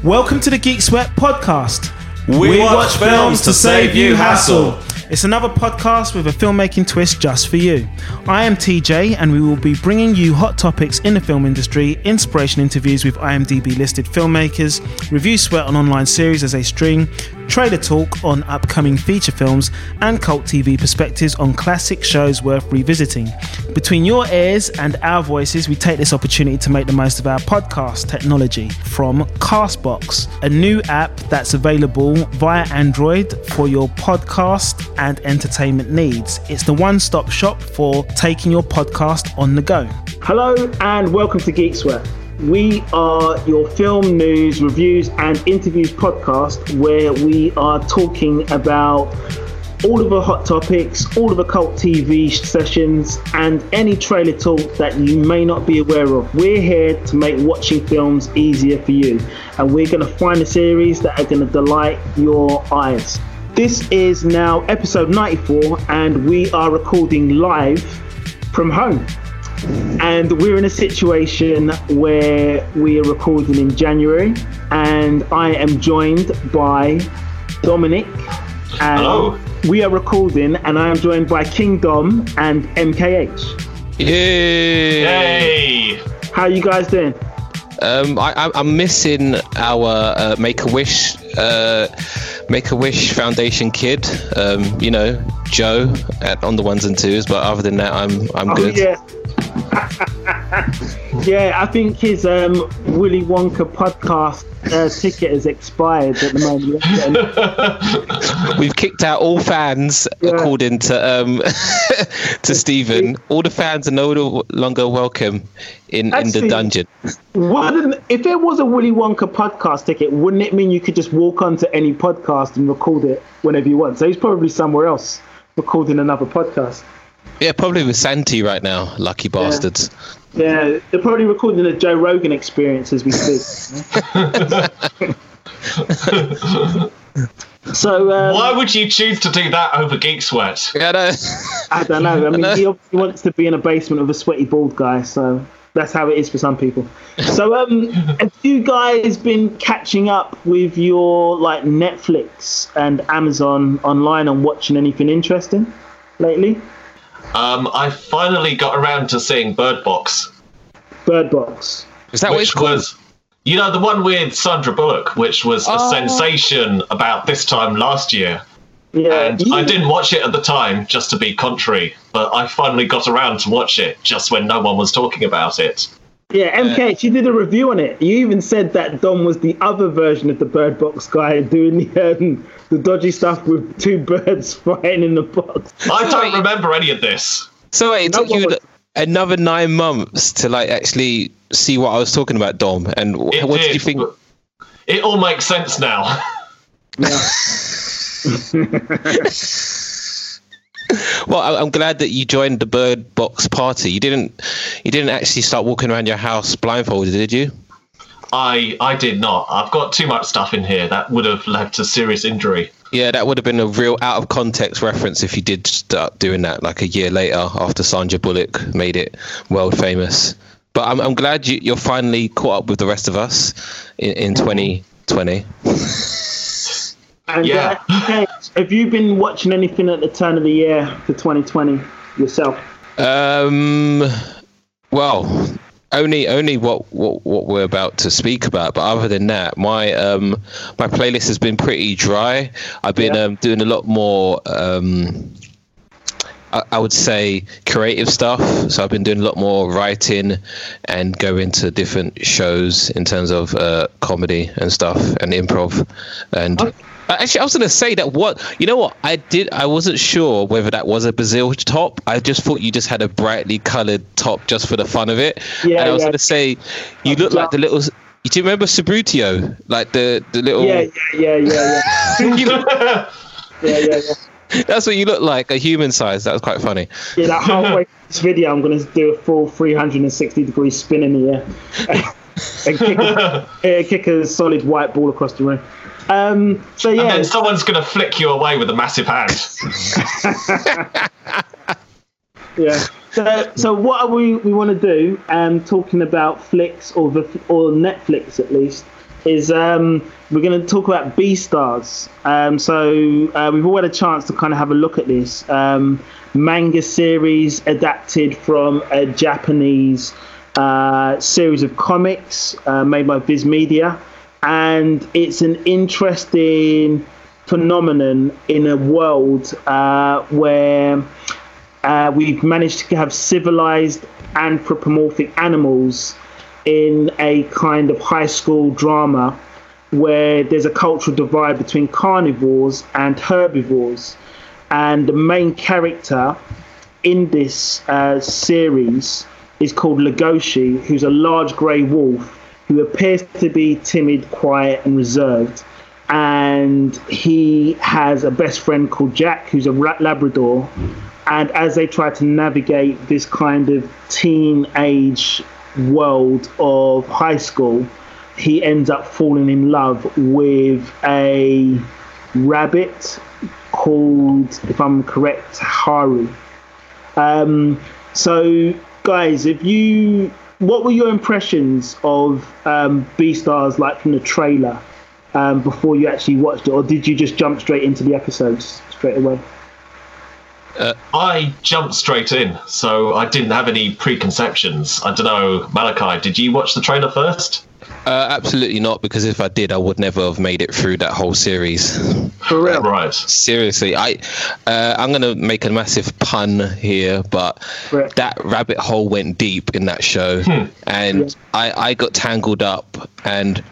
Welcome to the Geek Sweat podcast. We watch films to save you hassle. It's another podcast with a filmmaking twist just for you. I am TJ, and we will be bringing you hot topics in the film industry, inspiration interviews with IMDb listed filmmakers, review sweat on online series as they stream, trailer talk on upcoming feature films, and cult TV perspectives on classic shows worth revisiting. Between your ears and our voices, we take this opportunity to make the most of our podcast technology from Castbox, a new app that's available via Android for your podcast and entertainment needs. It's the one stop shop for taking your podcast on the go. Hello, and welcome to Geek Sweat. We are your film news, reviews, and interviews podcast where we are talking about all of the hot topics, all of the cult TV sessions, and any trailer talk that you may not be aware of. We're here to make watching films easier for you, and we're going to find a series that are going to delight your eyes. This is now episode 94, and we are recording live from home. And we're in a situation where we are recording in January, and I am joined by Dominic. And Hello. We are recording, and I am joined by King Dom and MKH. Yay! Hey! How are you guys doing? Um, I, I'm- I'm missing our uh, Make a Wish, uh, Make a Wish Foundation kid. Um, you know, Joe at, on the ones and twos. But other than that, I'm I'm Oh, good. yeah. yeah, I think his um, Willy Wonka podcast uh, ticket has expired at the moment. We've kicked out all fans, Yeah. according to um, to Stephen. All the fans are no longer welcome in, in the dungeon. Wouldn't, if there was a Willy Wonka podcast ticket, wouldn't it mean you could just walk onto any podcast and record it whenever you want? So he's probably somewhere else recording another podcast. Yeah, probably with Santi right now. Lucky bastards. Yeah, they're probably recording a Joe Rogan experience as we speak. so um, Why would you choose to do that over Geek Sweat? Yeah, I know. I don't know. I mean, he obviously wants to be in a basement with a sweaty bald guy, so that's how it is for some people. So, um, have you guys been catching up with your like Netflix and Amazon online and watching anything interesting lately? Um, I finally got around to seeing Bird Box, Bird Box. Is that what it's which called? was, you know, the one with Sandra Bullock, which was a Oh. sensation about this time last year. Yeah, And you- I didn't watch it at the time just to be contrary, but I finally got around to watch it just when no one was talking about it. Yeah, MKH, she did a review on it. You even said that Dom was the other version of the Bird Box guy doing the um, the dodgy stuff with two birds fighting in the box. I don't remember any of this. So wait, it No took you was- another nine months to like actually see what I was talking about, Dom. And It what did did, you think? It all makes sense now. Well, I- I'm glad that you joined the Bird Box party. You didn't, you didn't actually start walking around your house blindfolded, did you? I I did not. I've got too much stuff in here that would have led to serious injury. Yeah, that would have been a real out of context reference if you did start doing that like a year later after Sandra Bullock made it world famous. But I'm, I'm glad you, you're finally caught up with the rest of us in, in 2020. And Yeah. uh, have you been watching anything at the turn of the year for 2020 yourself? Um, well, only only what, what what we're about to speak about. But other than that, my um my playlist has been pretty dry. I've been Yeah. um, doing a lot more um. I I would say creative stuff. So I've been doing a lot more writing and going to different shows in terms of uh, comedy and stuff and improv. And Okay. Uh, actually, I was going to say that what you know what I did. I wasn't sure whether that was a Brazil top. I just thought you just had a brightly coloured top just for the fun of it. Yeah, and I was yeah. going to say you look like the little. Do you remember Subbuteo? Like the the little. Yeah, yeah, yeah, yeah, You look- yeah, yeah, yeah, yeah. that's what you look like, a human size. That was quite funny. Yeah, like halfway through this video, I'm going to do a full 360 degree spin in the air and kick a, uh, kick a solid white ball across the room. Um, so And yeah, then someone's going to flick you away with a massive hand. yeah. So, so what are we we want to do? Um, talking about flicks or the or Netflix at least. is um, we're going to talk about Beastars. Um, so uh, we've all had a chance to kind of have a look at this um, manga series adapted from a Japanese series of comics uh, made by Viz Media, and it's an interesting phenomenon in a world uh, where uh, we've managed to have civilized anthropomorphic animals in a kind of high school drama where there's a cultural divide between carnivores and herbivores. And the main character in this uh, series is called Legoshi, who's a large grey wolf who appears to be timid, quiet, and reserved. And he has a best friend called Jack, who's a rat Labrador. And as they try to navigate this kind of teenage world of high school, he ends up falling in love with a rabbit called, if I'm correct, Haru. Um, so, guys, if you, what were your impressions of um, Beastars like from the trailer um, before you actually watched it, or did you just jump straight into the episodes straight away? Uh, I jumped straight in, so I didn't have any preconceptions. I don't know, Malachi, did you watch the trailer first? Uh, absolutely not, because if I did, I would never have made it through that whole series. For real, right? Seriously, I uh, I'm gonna make a massive pun here, but right. that rabbit hole went deep in that show, hmm. and yeah. I I got tangled up and.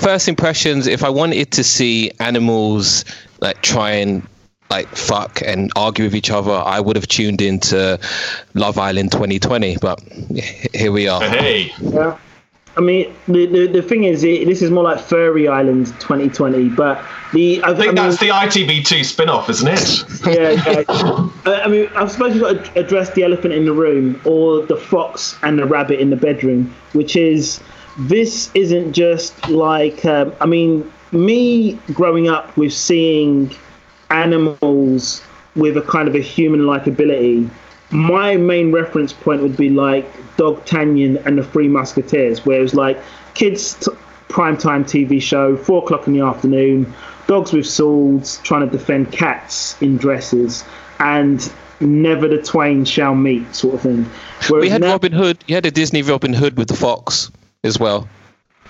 First impressions, if I wanted to see animals like try and like fuck and argue with each other, I would have tuned into Love Island 2020. But here we are. Hey. Yeah. I mean, the, the, the thing is, it, this is more like Furry Island 2020, but the I, think I mean, that's the ITV2 spin off, isn't it? Yeah, yeah. uh, I mean, I suppose you've got to address the elephant in the room or the fox and the rabbit in the bedroom, which is this isn't just like, um, I mean, me growing up with seeing animals with a kind of a human-like ability, my main reference point would be like D'Artagnan and the Three Musketeers, where it was like kids' t- primetime TV show, four o'clock in the afternoon, dogs with swords trying to defend cats in dresses, and never the twain shall meet, sort of thing. Whereas we had now- Robin Hood. You had a Disney Robin Hood with the fox as well.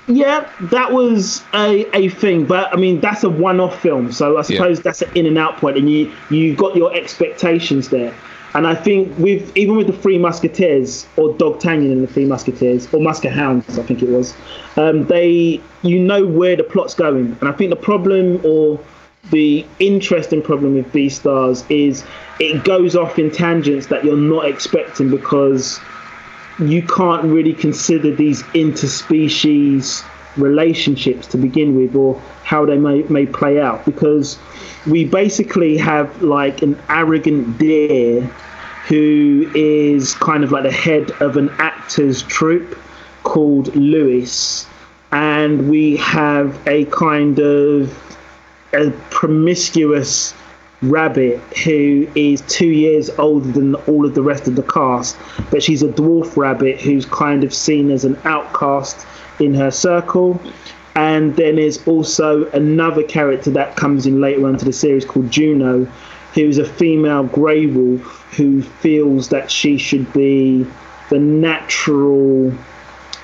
Yeah, that was a, a thing, but I mean that's a one-off film, so I suppose yeah. that's an in and out point, and you you got your expectations there. And I think with even with the Three Musketeers or D'Artagnan and the Three Musketeers or Muskehounds, I think it was, um, they you know where the plot's going, and I think the problem or the interesting problem with Beastars is it goes off in tangents that you're not expecting because you can't really consider these interspecies relationships to begin with or how they may, may play out. Because we basically have like an arrogant deer who is kind of like the head of an actors troupe called Louis. And we have a kind of a promiscuous rabbit who is two years older than all of the rest of the cast, but she's a dwarf rabbit who's kind of seen as an outcast in her circle. And then there's also another character that comes in later on to the series called Juno, who's a female grey wolf who feels that she should be the natural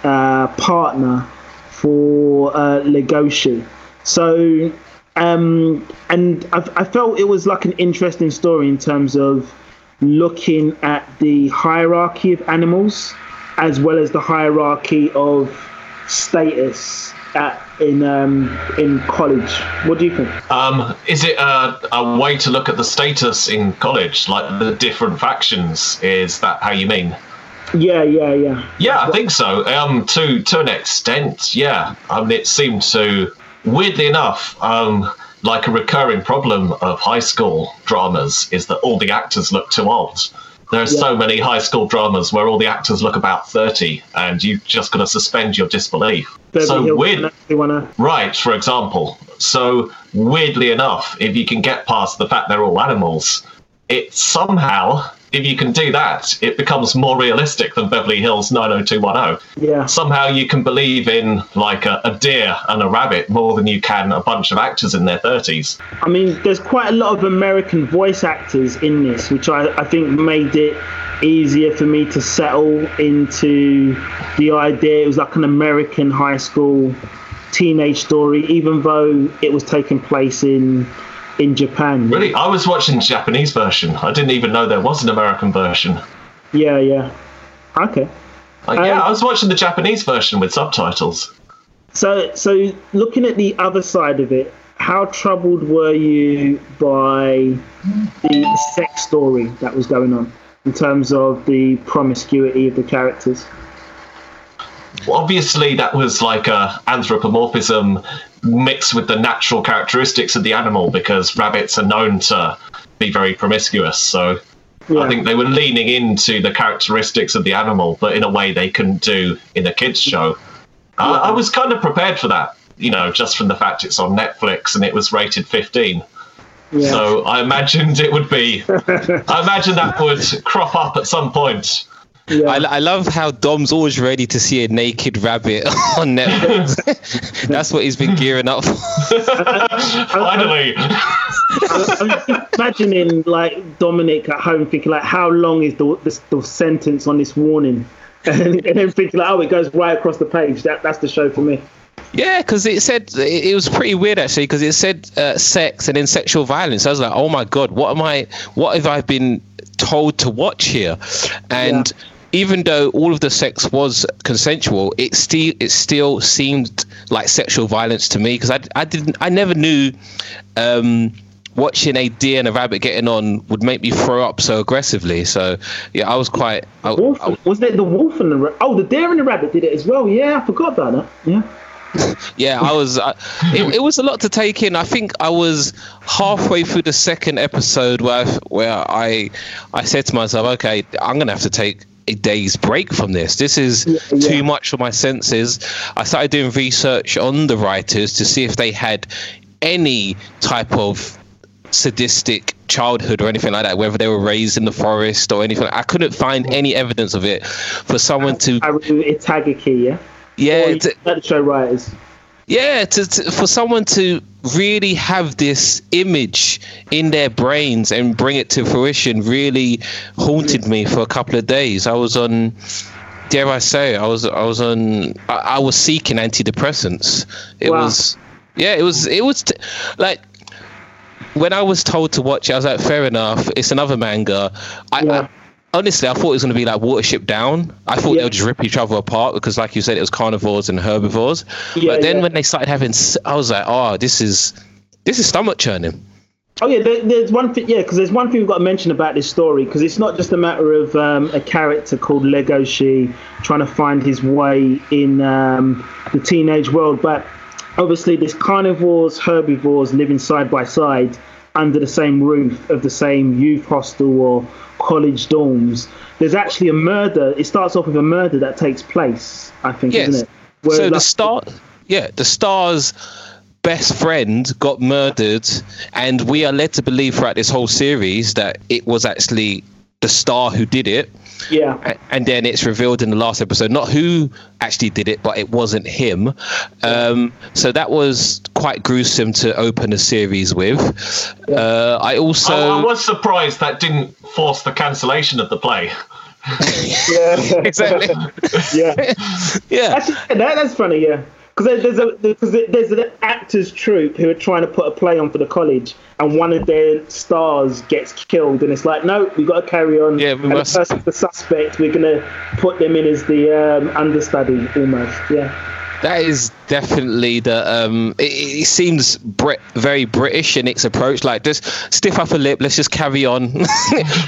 uh, partner for uh, Legoshi. So um, and I, I felt it was like an interesting story in terms of looking at the hierarchy of animals as well as the hierarchy of status at, in um, in college. What do you think? Um, is it a, a, way to look at the status in college, like the different factions? Is that how you mean? Yeah, yeah, yeah. Yeah, I think so. Um, to to an extent, yeah. I mean, it seemed to weirdly enough, um, like a recurring problem of high school dramas is that all the actors look too old. There are yeah. so many high school dramas where all the actors look about 30 and you've just got to suspend your disbelief. so weird. Wanna... Right, for example. So weirdly enough, if you can get past the fact they're all animals, it somehow if you can do that, it becomes more realistic than Beverly Hills 90210. Yeah. Somehow you can believe in like a, a deer and a rabbit more than you can a bunch of actors in their 30s. I mean, there's quite a lot of American voice actors in this, which I, I think made it easier for me to settle into the idea. It was like an American high school teenage story, even though it was taking place in in Japan. Really? I was watching the Japanese version. I didn't even know there was an American version. Yeah, yeah. Okay. Like, yeah, Um, I was watching the Japanese version with subtitles. So, so looking at the other side of it, how troubled were you by the sex story that was going on in terms of the promiscuity of the characters? Well, obviously, that was like a anthropomorphism mixed with the natural characteristics of the animal because rabbits are known to be very promiscuous. So Yeah. I think they were leaning into the characteristics of the animal, but in a way they couldn't do in a kids' show. I, I was kind of prepared for that, you know, just from the fact it's on Netflix and it was rated 15. Yeah. So I imagined it would be. I imagine that would crop up at some point. Yeah. I, I love how Dom's always ready to see a naked rabbit on Netflix. That's what he's been gearing up for. Finally. I'm imagining like Dominic at home thinking like, how long is the the, the sentence on this warning? And, and then thinking like, oh, it goes right across the page. That that's the show for me. Yeah, because it said it it was pretty weird actually because it said uh, sex and then sexual violence. I was like, oh my god, what am I? What have I been told to watch here? And even though all of the sex was consensual, it still it still seemed like sexual violence to me because I, I didn't I never knew. Um, Watching a deer and a rabbit getting on would make me throw up so aggressively. So, yeah, I was quite. I, Wolf, I- was it the wolf and the ra- oh the deer and the rabbit did it as well? Yeah, I forgot about that. Yeah. Yeah, I was. Uh, it, it was a lot to take in. I think I was halfway through the second episode where I, where I I said to myself, okay, I'm gonna have to take a day's break from this. This is Yeah, too much for my senses. I started doing research on the writers to see if they had any type of sadistic childhood or anything like that whether they were raised in the forest or anything i couldn't find any evidence of it for someone to Paru Itagaki, yeah. yeah Or the show writers. Yeah to, to, for someone to really have this image in their brains and bring it to fruition really haunted me for a couple of days i was on dare i say i was i was on i, I was seeking antidepressants it Wow. was yeah it was it was t- like when i was told to watch it i was like fair enough it's another manga i, Yeah. I honestly, I thought it was going to be like Watership Down. I thought Yeah. they would just rip each other apart because, like you said, it was carnivores and herbivores. Yeah, but then yeah. when they started having, I was like, oh, this is this is stomach churning. Oh yeah, there, there's one thing. Yeah, because there's one thing we've got to mention about this story because it's not just a matter of um, a character called Legoshi trying to find his way in um, the teenage world, but obviously this carnivores, herbivores living side by side under the same roof of the same youth hostel or college dorms. There's actually a murder. It starts off with a murder that takes place. I think, Yes. isn't it? Where, so the star, yeah, the star's best friend got murdered, and we are led to believe throughout this whole series that it was actually the star who did it. Yeah. And then it's revealed in the last episode not who actually did it but it wasn't him um, so that was quite gruesome to open a series with uh, i also I, I was surprised that didn't force the cancellation of the play. Yeah. exactly yeah. yeah Actually, yeah, that, that's funny, yeah. Because there's a because there's an actors troupe who are trying to put a play on for the college, and one of their stars gets killed, and it's like, no, we've got to carry on. Yeah, we and must- the person's the suspect. We're gonna put them in as the um, understudy almost. Yeah. That is definitely the um it, it seems Brit- very british in its approach. Like just stiff upper lip. Let's just carry on.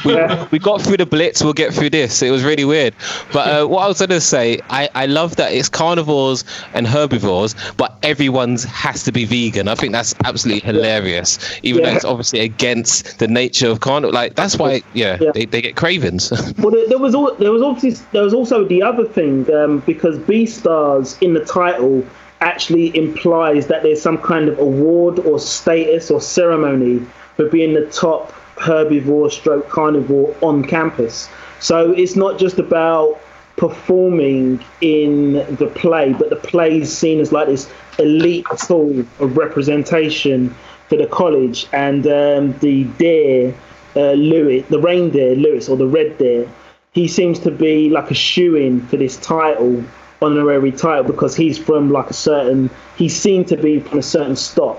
We, Yeah. we got through the blitz. We'll get through this. It was really weird. But uh, what i was going to say I, I love that it's carnivores and herbivores but everyone's has to be vegan. I think that's absolutely hilarious. Even though it's obviously against the nature of carnivore like that's why yeah, Yeah. They, they get cravings Well, there, there was al- there was obviously there was also the other thing um, because Beastars in the title actually implies that there's some kind of award or status or ceremony for being the top herbivore stroke carnivore on campus. So it's not just about performing in the play, but the play is seen as like this elite tool of representation for the college. And um, the deer, uh, Louis, the reindeer Louis, or the red deer, he seems to be like a shoe in for this title, honorary title, because he's from like a certain, he's seen to be from a certain stock,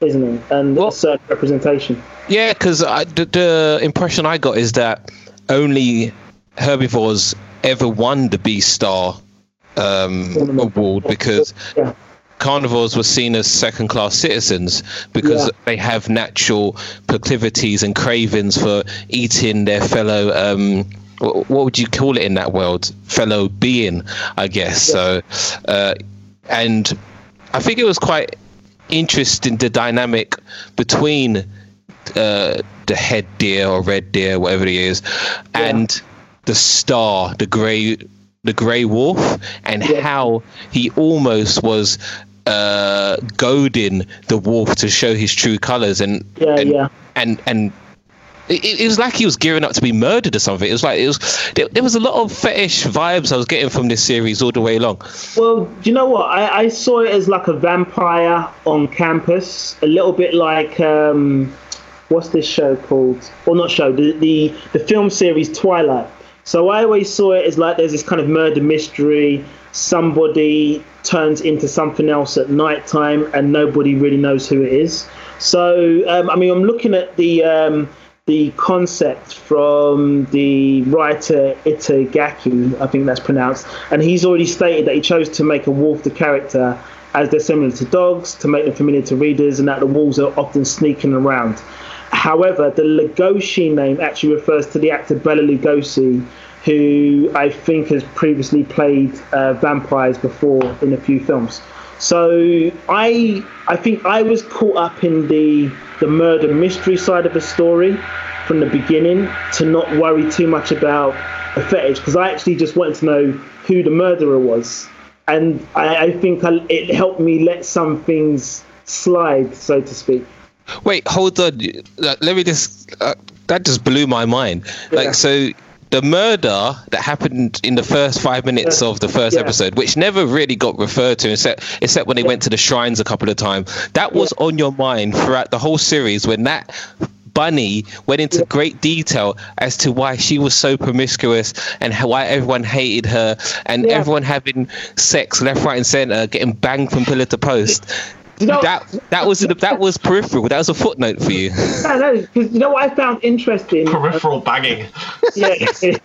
isn't he? And well, a certain representation. Yeah, because the, the impression I got is that only herbivores ever won the Beastar um, award because yeah. carnivores were seen as second class citizens because yeah. they have natural proclivities and cravings for eating their fellow. Um, what would you call it in that world? Fellow being, I guess. Yeah. So, uh, and I think it was quite interesting the dynamic between uh, the head deer or red deer, whatever it is, and the star, the grey, the grey wolf, and yeah. how he almost was uh, goading the wolf to show his true colors, and yeah, and, yeah. and and it, it, was like he was gearing up to be murdered or something. It was like it was there, there, was a lot of fetish vibes I was getting from this series all the way along. Well, you know what? I, I saw it as like a vampire on campus, a little bit like um, what's this show called? Or not show the the, the film series Twilight so I always saw it as like there's this kind of murder mystery. Somebody turns into something else at night time, and nobody really knows who it is. So um, I mean, I'm looking at the um, the concept from the writer Itagaki, I think that's pronounced, and he's already stated that he chose to make a wolf the character as they're similar to dogs, to make them familiar to readers, and that the wolves are often sneaking around. However, the Legoshi name actually refers to the actor Bela Lugosi, who I think has previously played uh, vampires before in a few films. So I I think I was caught up in the the murder mystery side of the story from the beginning to not worry too much about a fetish because I actually just wanted to know who the murderer was, and I, I think I, it helped me let some things slide, so to speak. Wait, hold on. Let me just. Uh, that just blew my mind. Yeah. Like, so the murder that happened in the first five minutes of the first yeah. episode, which never really got referred to, except except when they yeah. went to the shrines a couple of times, that was on your mind throughout the whole series. When that Bunny went into great detail as to why she was so promiscuous and why everyone hated her and yeah. everyone having sex left, right, and center, getting banged from pillar to post. You know, that that was that was peripheral. That was a footnote for you. Yeah, no, because you know what I found interesting. Peripheral banging. Yeah. you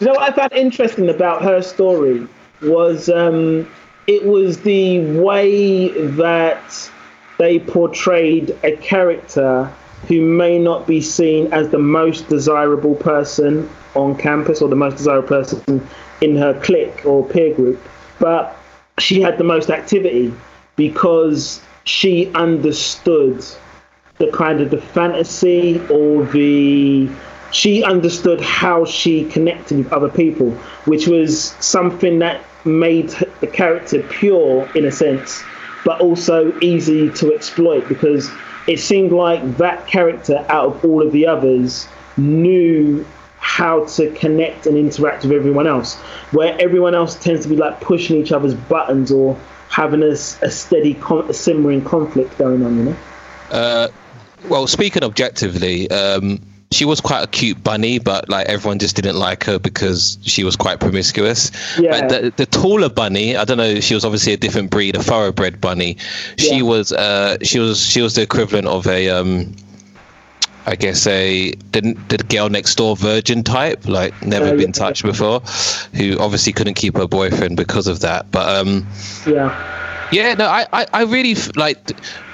know what I found interesting about her story was um, it was the way that they portrayed a character who may not be seen as the most desirable person on campus or the most desirable person in her clique or peer group, but she had the most activity because she understood the kind of the fantasy or the she understood how she connected with other people, which was something that made the character pure in a sense, but also easy to exploit because it seemed like that character out of all of the others knew how to connect and interact with everyone else, where everyone else tends to be like pushing each other's buttons or having a, a steady, con- a simmering conflict going on, you know? Uh, well, speaking objectively, um, she was quite a cute bunny, but like everyone just didn't like her because she was quite promiscuous. Yeah. But the, the taller bunny, I don't know, she was obviously a different breed, a thoroughbred bunny. She yeah. was uh, she was she was the equivalent of a um, I guess a the, the girl next door virgin type, like never uh, been touched before, who obviously couldn't keep her boyfriend because of that. But um, yeah, yeah, no, I, I, I really like.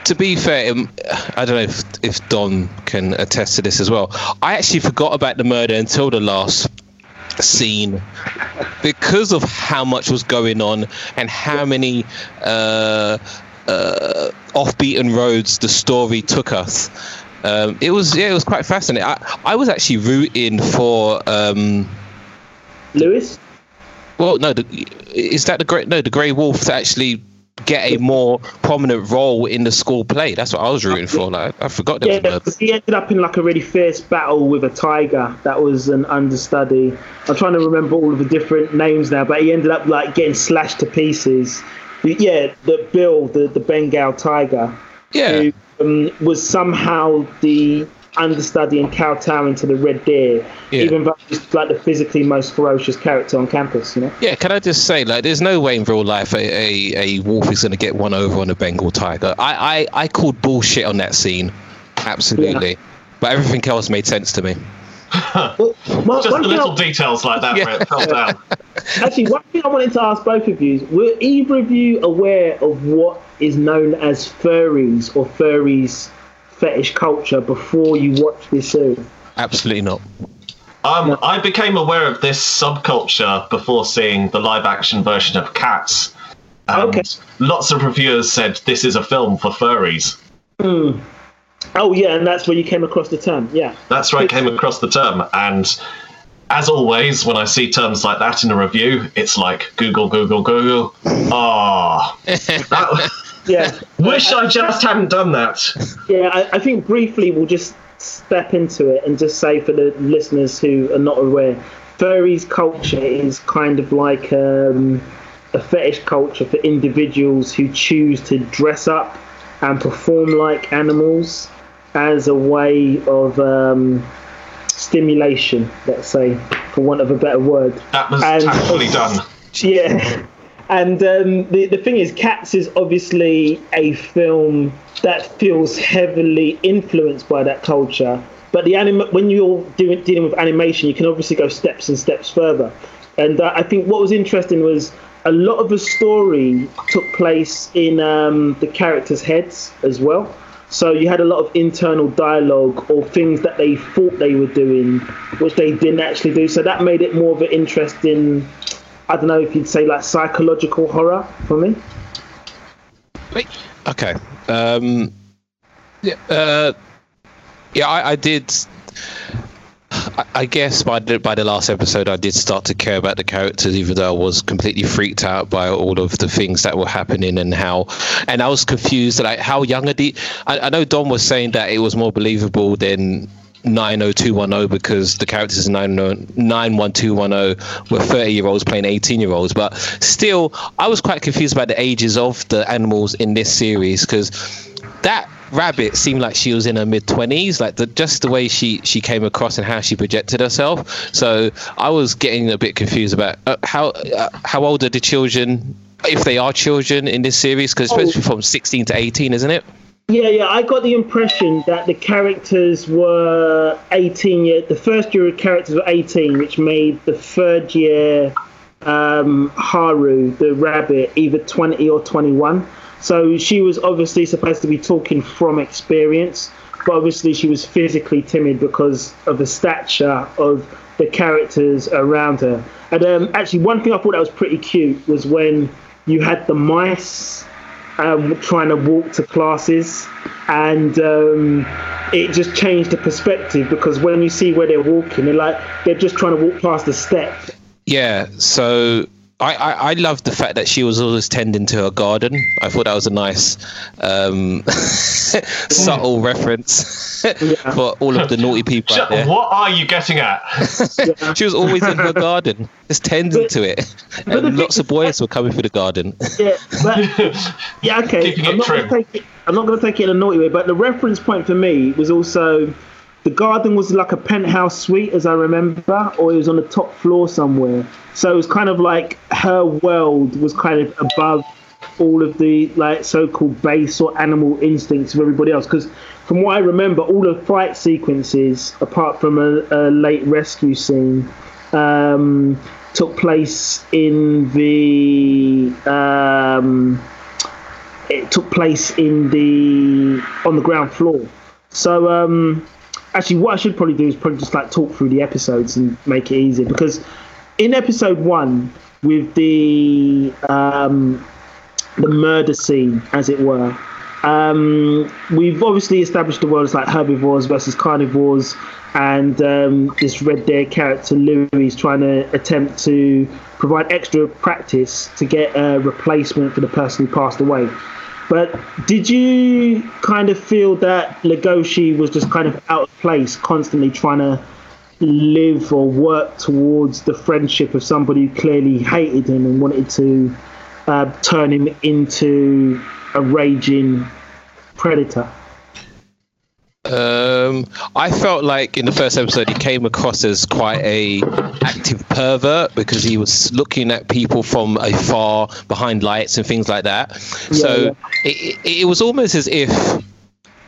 To be fair, um, I don't know if if Dom can attest to this as well. I actually forgot about the murder until the last scene because of how much was going on and how many uh, uh, off-beaten roads the story took us um, it was yeah, it was quite fascinating. I, I was actually rooting for um, Louis. Well, no, the, is that the great no the Grey Wolf to actually get a more prominent role in the school play. That's what I was rooting for. Like I forgot there Yeah, was he ended up in like a really fierce battle with a tiger. That was an understudy. I'm trying to remember all of the different names now, but he ended up like getting slashed to pieces. Yeah, the Bill, the, the Bengal tiger, yeah. who um, was somehow the understudy and kowtowing to the Red Deer, Yeah. even though he's like the physically most ferocious character on campus. You know. Yeah, can I just say, like, there's no way in real life a, a, a wolf is going to get one over on a Bengal tiger. I, I, I called bullshit on that scene, absolutely. But everything else made sense to me. Well, one- Just one the thing I- little details like that where it fell down. Actually, one thing I wanted to ask both of you is, were either of you aware of what is known as furries or furries fetish culture before you watched this series? Absolutely not. Um, I became aware of this subculture before seeing the live action version of Cats. And Okay. lots of reviewers said this is a film for furries. Oh yeah, and that's where you came across the term. Yeah. That's where I came across the term. And as always, when I see terms like that in a review, it's like Google, Google, Google. Ah, that- Yeah. wish I just hadn't done that. Yeah, I, I think briefly we'll just step into it and just say for the listeners who are not aware, furries culture is kind of like um, a fetish culture for individuals who choose to dress up and perform like animals as a way of um, stimulation, let's say, for want of a better word. That was And- tactfully done. Yeah. And um, the, the thing is, Cats is obviously a film that feels heavily influenced by that culture. But the anim- when you're doing, dealing with animation, you can obviously go steps and steps further. And uh, I think what was interesting was a lot of the story took place in um, the characters' heads as well. So you had a lot of internal dialogue or things that they thought they were doing, which they didn't actually do. So that made it more of an interesting I don't know if you'd say like psychological horror for me. Wait. Okay. Um, yeah. Uh, yeah. I, I did. I, guess by the by the last episode, I did start to care about the characters, even though I was completely freaked out by all of the things that were happening and how, and I was confused. Like, how young are the? I, I know Dom was saying that it was more believable than 90210 because the characters in 91210 were 30 year olds playing 18 year olds. But still, I was quite confused about the ages of the animals in this series because that rabbit seemed like she was in her mid 20s like the just the way she she came across and how she projected herself so i was getting a bit confused about uh, how uh, how old are the children if they are children in this series because it's especially from 16 to 18 isn't it Yeah, yeah. I got the impression that the characters were 18 year. The first year characters were 18, which made the third year um, Haru, the rabbit, either 20 or 21. So she was obviously supposed to be talking from experience, but obviously she was physically timid because of the stature of the characters around her. And um, actually, one thing I thought that was pretty cute was when you had the mice um, trying to walk to classes, and um, it just changed the perspective because when you see where they're walking, they're like they're just trying to walk past the step. Yeah, so I, I, I loved the fact that she was always tending to her garden. I thought that was a nice, um, subtle reference for all of the naughty people out there. What are you getting at? She was always in her garden, just tending to it, and lots of boys were coming through the garden. Yeah, but yeah, okay. Keeping I'm it not trim. gonna take it. I'm not going to take it in a naughty way, but the reference point for me was also the garden was like a penthouse suite, as I remember, or it was on the top floor somewhere. So it was kind of like her world was kind of above all of the like so-called base or animal instincts of everybody else. Because from what I remember, all the fight sequences, apart from a, a late rescue scene, um, took place in the um, it took place in the on the ground floor. So um, actually, what I should probably do is probably just like talk through the episodes and make it easier because in episode one with the um, the murder scene, as it were. Um, we've obviously established the world as like herbivores versus carnivores, and um, this Red Deer character Louis is trying to attempt to provide extra practice to get a replacement for the person who passed away. But did you kind of feel that Legoshi was just kind of out of place, constantly trying to live or work towards the friendship of somebody who clearly hated him and wanted to uh, turn him into a raging predator? Um, I felt like in the first episode he came across as quite a active pervert because he was looking at people from afar behind lights and things like that. so yeah. It, it, it was almost as if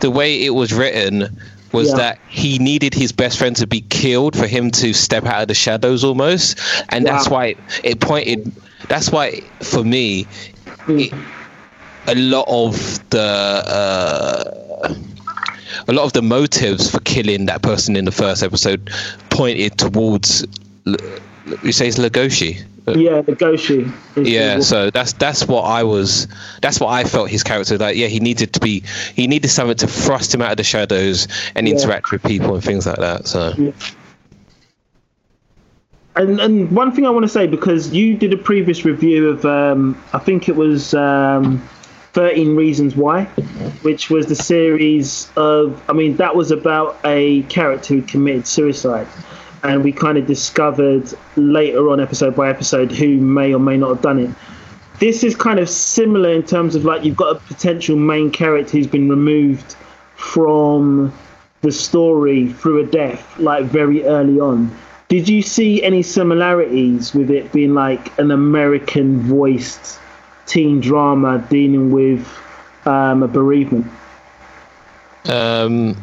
the way it was written was Yeah. that he needed his best friend to be killed for him to step out of the shadows almost, and that's why it pointed. That's why for me, it, a lot of the. Uh, a lot of the motives for killing that person in the first episode pointed towards you say it's Legoshi. Yeah, Legoshi. Yeah, so that's that's what I was that's what I felt his character like yeah, he needed to be he needed something to thrust him out of the shadows and Yeah. interact with people and things like that. So And and one thing I want to say because you did a previous review of um, I think it was um, Thirteen Reasons Why, which was the series of I mean that was about a character who committed suicide, and we kind of discovered later on episode by episode who may or may not have done it. This is kind of similar in terms of like you've got a potential main character who's been removed from the story through a death, like very early on. Did you see any similarities with it being like an American voiced teen drama dealing with um, a bereavement? um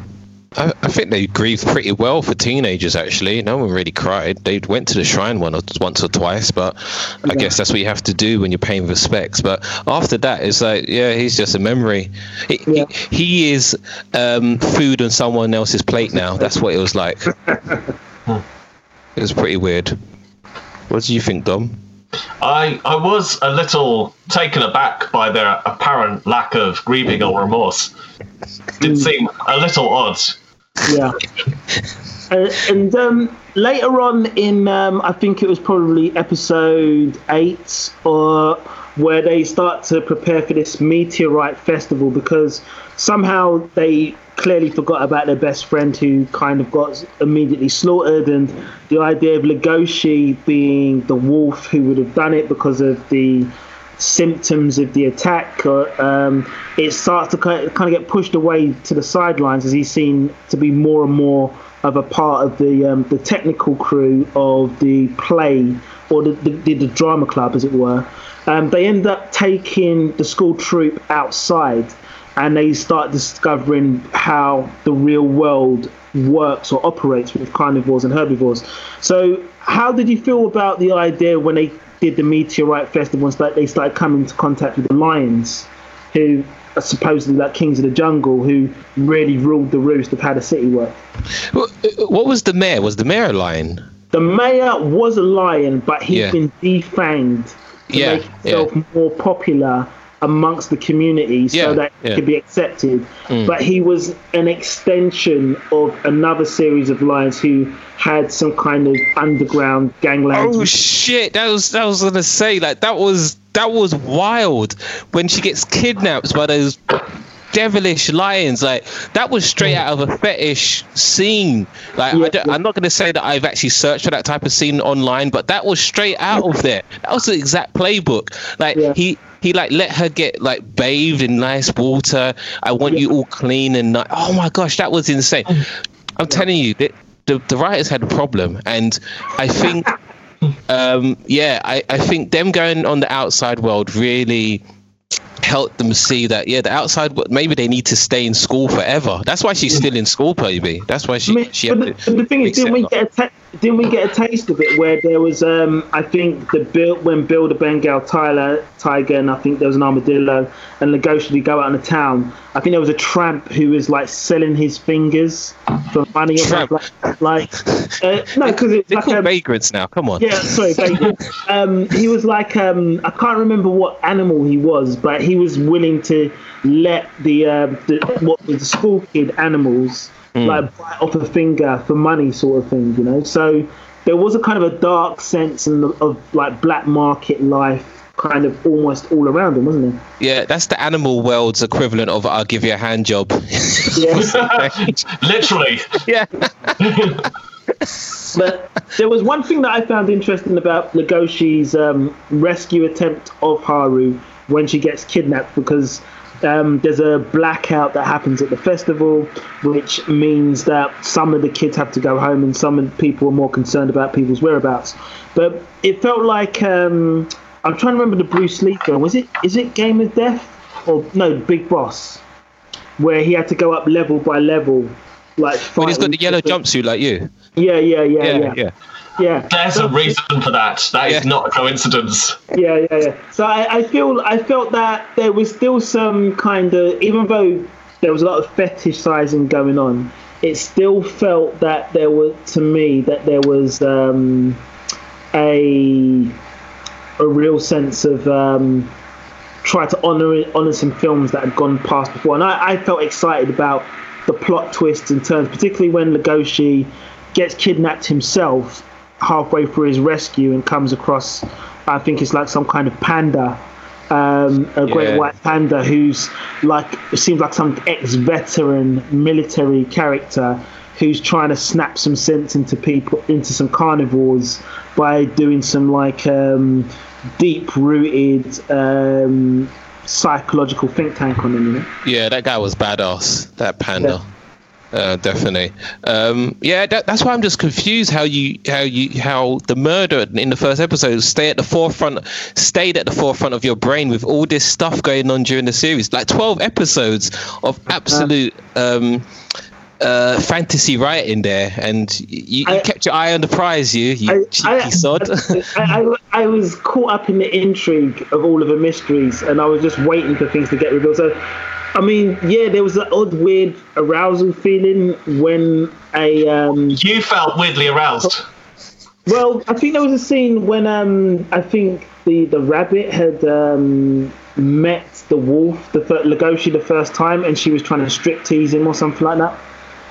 I, I think they grieved pretty well for teenagers. Actually, no one really cried. They went to the shrine one or once or twice, but I guess that's what you have to do when you're paying respects. But after that, it's like, yeah, he's just a memory. He, Yeah. he, he is um, food on someone else's plate now. That's what it was like. it was pretty weird. What do you think, Dom? I I was a little taken aback by their apparent lack of grieving or remorse. Did seem a little odd. Yeah. Uh, and um, later on in, um, I think it was probably episode eight, or where they start to prepare for this meteorite festival because somehow they clearly forgot about their best friend who kind of got immediately slaughtered, and the idea of Legoshi being the wolf who would have done it because of the symptoms of the attack, um, it starts to kind of, kind of get pushed away to the sidelines as he's seen to be more and more of a part of the um, the technical crew of the play or the, the, the drama club, as it were. Um, they end up taking the school troop outside and they start discovering how the real world works or operates with carnivores and herbivores. So, how did you feel about the idea when they did the meteorite festival and start, they started coming into contact with the lions, who are supposedly like kings of the jungle, who really ruled the roost of how the city worked? What, what was the mayor? Was the mayor a lion? The mayor was a lion, but he's Yeah. been defanged to Yeah, make himself more popular amongst the community so Yeah, that yeah. he could be accepted. Mm. But he was an extension of another series of lions who had some kind of underground gangland. Oh shit! That was that was gonna say like that was that was wild when she gets kidnapped by those devilish lions. Like that was straight out of a fetish scene. Like Yeah, I don't, yeah. I'm not gonna say that I've actually searched for that type of scene online, but that was straight out of there. That was the exact playbook. Like Yeah. he. He like let her get like bathed in nice water. I want you all clean and ni- oh my gosh, that was insane. I'm telling you, the, the the writers had a problem, and I think um, yeah, I, I think them going on the outside world really helped them see that yeah, the outside maybe they need to stay in school forever. That's why she's still in school, maybe. That's why she I mean, she but, the, but the thing is, didn't we get a ta- didn't we get a taste of it where there was um I think the Bill when Bill the Bengal Tyler Tiger and I think there was an armadillo and to go out in the town. I think there was a tramp who was like selling his fingers for money. or Tramp. Like, like uh, no, because it's like a, vagrants now. Come on. yeah, sorry, bacon. um, he was like um, I can't remember what animal he was, but he was willing to let the, uh, the what the school kid animals like bite off a finger for money, sort of thing, you know. So there was a kind of a dark sense in the, of like black market life kind of almost all around him, wasn't it? Yeah, that's the animal world's equivalent of "I'll give you a hand job." Yes. Literally. yeah. but there was one thing that I found interesting about Legoshi's um, rescue attempt of Haru when she gets kidnapped because um, there's a blackout that happens at the festival, which means that some of the kids have to go home and some of the people are more concerned about people's whereabouts. But it felt like um, I'm trying to remember the Bruce Lee film. Was it is it Game of Death or no Big Boss, where he had to go up level by level, like When he's got the yellow jumpsuit like you. Yeah, yeah, yeah, Yeah, yeah, yeah. Yeah. There's So- a reason for that. That is Yeah. not a coincidence. Yeah, yeah, yeah. So I, I feel I felt that there was still some kind of even though there was a lot of fetishizing going on, it still felt that there was to me that there was um, a a real sense of um, try to honor honor some films that had gone past before, and I, I felt excited about the plot twists and turns, particularly when Legoshi gets kidnapped himself halfway through his rescue and comes across, I think it's like some kind of panda, um, a great Yeah. white panda who's like seems like some ex-veteran military character who's trying to snap some sense into people into some carnivores by doing some like um, deep-rooted um, psychological think tank on them. You know? Yeah, that guy was badass. That panda. Uh, definitely. Um, yeah, that, that's why I'm just confused how you how you how the murder in the first episode stay at the forefront stayed at the forefront of your brain with all this stuff going on during the series. Like 12 episodes of absolute um, uh, fantasy writing there, and you, you I- kept your eye on the prize. You you cheeky I, sod. I, I, I was caught up in the intrigue of all of the mysteries, and I was just waiting for things to get revealed. So, I mean, yeah, there was that odd, weird arousal feeling when a. Um, You felt weirdly aroused. well, I think there was a scene when um, I think the the rabbit had um, met the wolf, the fir- Legoshi, the first time, and she was trying to strip tease him or something like that.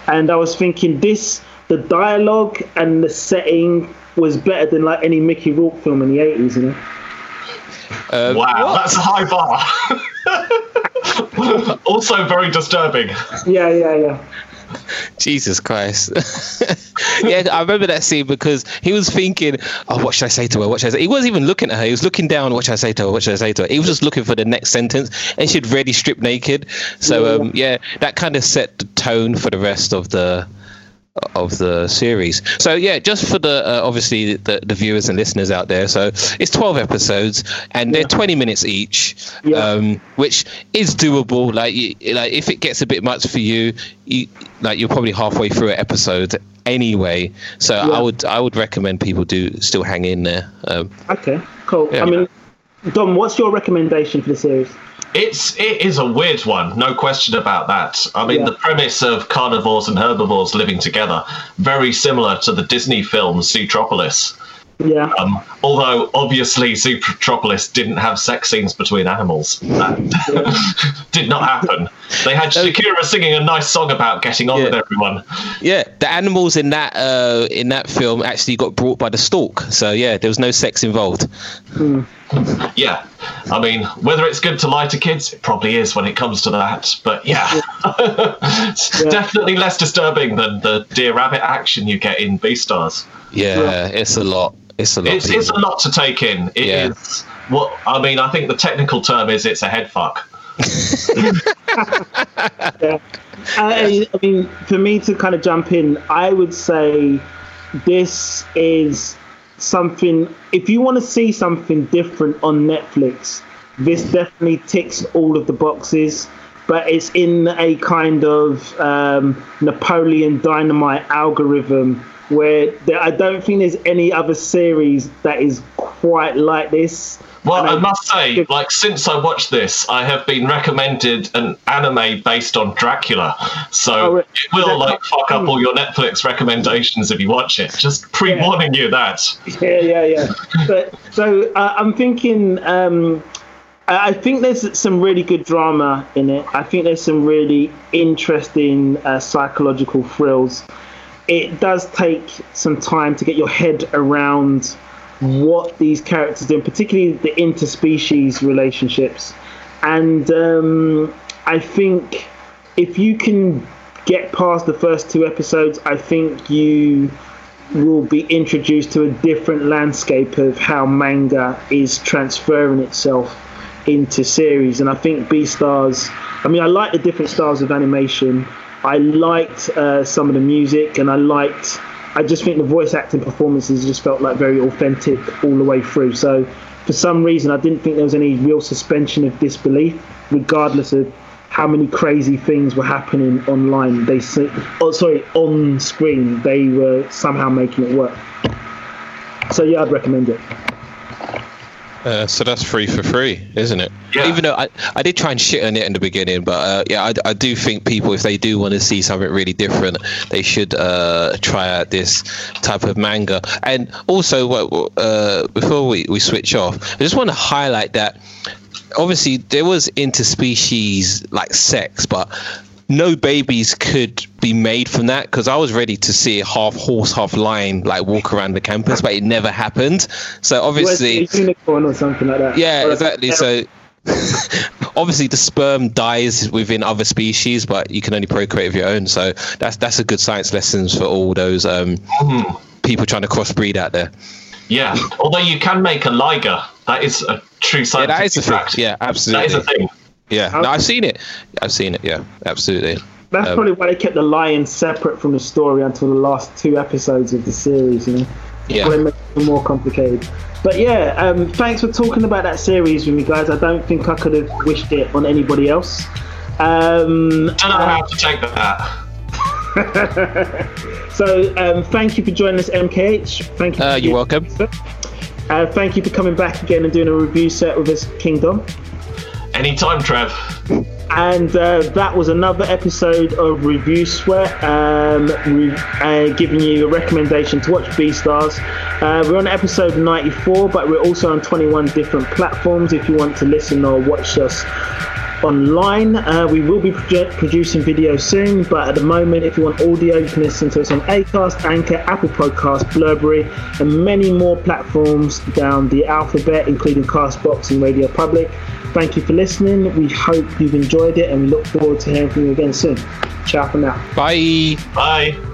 And I was thinking, this the dialogue and the setting was better than like any Mickey Rourke film in the eighties, you know. Um, Wow, that's a high bar. also very disturbing. Yeah, yeah, yeah. Jesus Christ. yeah, I remember that scene because he was thinking, oh, what should I say to her? What should I say? He wasn't even looking at her. He was looking down, what should I say to her? What should I say to her? He was just looking for the next sentence and she'd already stripped naked. So, um, yeah, that kind of set the tone for the rest of the of the series. So yeah, just for the uh, obviously the, the viewers and listeners out there. So it's 12 episodes and they're 20 minutes each, Yeah. um, which is doable. Like you, like if it gets a bit much for you, you like you're probably halfway through an episode anyway. So Yeah. I would I would recommend people do still hang in there. Um, Okay, cool. Yeah. I mean, Dom, what's your recommendation for the series? It's it is a weird one, no question about that. I mean, Yeah. the premise of carnivores and herbivores living together very similar to the Disney film Zootropolis. Yeah, Um, although obviously Zootropolis didn't have sex scenes between animals. That did not happen. They had Shakira singing a nice song about getting on Yeah. with everyone. yeah, the animals in that uh, in that film actually got brought by the stork. So yeah, there was no sex involved. Yeah, I mean, whether it's good to lie to kids, it probably is when it comes to that. But yeah, it's Yeah. definitely less disturbing than the Deer Rabbit action you get in Beastars. Yeah, Yeah. it's a lot. It's a lot. It's, it's a lot to take in. It is Yeah. what I mean. I think the technical term is it's a head fuck. I, uh, I mean, for me to kind of jump in, I would say this is something. If you want to see something different on Netflix, this definitely ticks all of the boxes. But it's in a kind of um, Napoleon Dynamite algorithm where there, I don't think there's any other series that is quite like this. Well, And I must say, like since I watched this, I have been recommended an anime based on Dracula, so Oh, it will like fuck up all your Netflix recommendations if you watch it. Just pre-warning you that. yeah, yeah, yeah. But so uh, I'm thinking. Um, I I think there's some really good drama in it. I think there's some really interesting uh, psychological thrills. it does take some time to get your head around what these characters do, and particularly the interspecies relationships. And um, I think if you can get past the first two episodes, I think you will be introduced to a different landscape of how manga is transferring itself into series. And I think Beastars, I mean, I like the different styles of animation. I liked uh, some of the music, and I liked. I just think the voice acting performances just felt like very authentic all the way through. So, for some reason, I didn't think there was any real suspension of disbelief, regardless of how many crazy things were happening online. They, oh, sorry, on screen, they were somehow making it work. So yeah, I'd recommend it. Uh, so that's free for free, isn't it? Yeah. Even though I, I did try and shit on it in the beginning, but uh, yeah, I, I do think people, if they do want to see something really different, they should uh, try out this type of manga. And also, uh, before we, we switch off, I just want to highlight that obviously there was interspecies like sex, but no babies could be made from that because I was ready to see a half horse, half lion like walk around the campus, but it never happened. So obviously, a unicorn or something like that. yeah, Or exactly. So obviously the sperm dies within other species, but you can only procreate with your own. So that's that's a good science lessons for all those um, people trying to crossbreed out there. Yeah. Although you can make a liger. That is a true Yeah, scientific that is a thing. fact. Yeah, absolutely. is a thing. Yeah, no, I've seen it. I've seen it. Yeah, absolutely. That's Um, probably why they kept the lion separate from the story until the last two episodes of the series. You know, Yeah. Probably makes it more complicated. But yeah, um, thanks for talking about that series with me, guys. I don't think I could have wished it on anybody else. Um, Don't know how to take that. so um, thank you for joining us, MKH. Thank you. Uh, you're welcome. Uh, thank you for coming back again and doing a review set with us, Kingdom. Anytime, Trev. And uh, that was another episode of Review Sweat, um, re- uh, giving you a recommendation to watch Beastars. Uh, we're on episode 94, but we're also on 21 different platforms if you want to listen or watch us online. Uh, we will be produ- producing video soon, but at the moment, if you want audio, you can listen to us on Acast, Anchor, Apple Podcast, Blubrry, and many more platforms down the alphabet, including Castbox and Radio Public. Thank you for listening. We hope you've enjoyed it, and we look forward to hearing from you again soon. Ciao for now. Bye. Bye.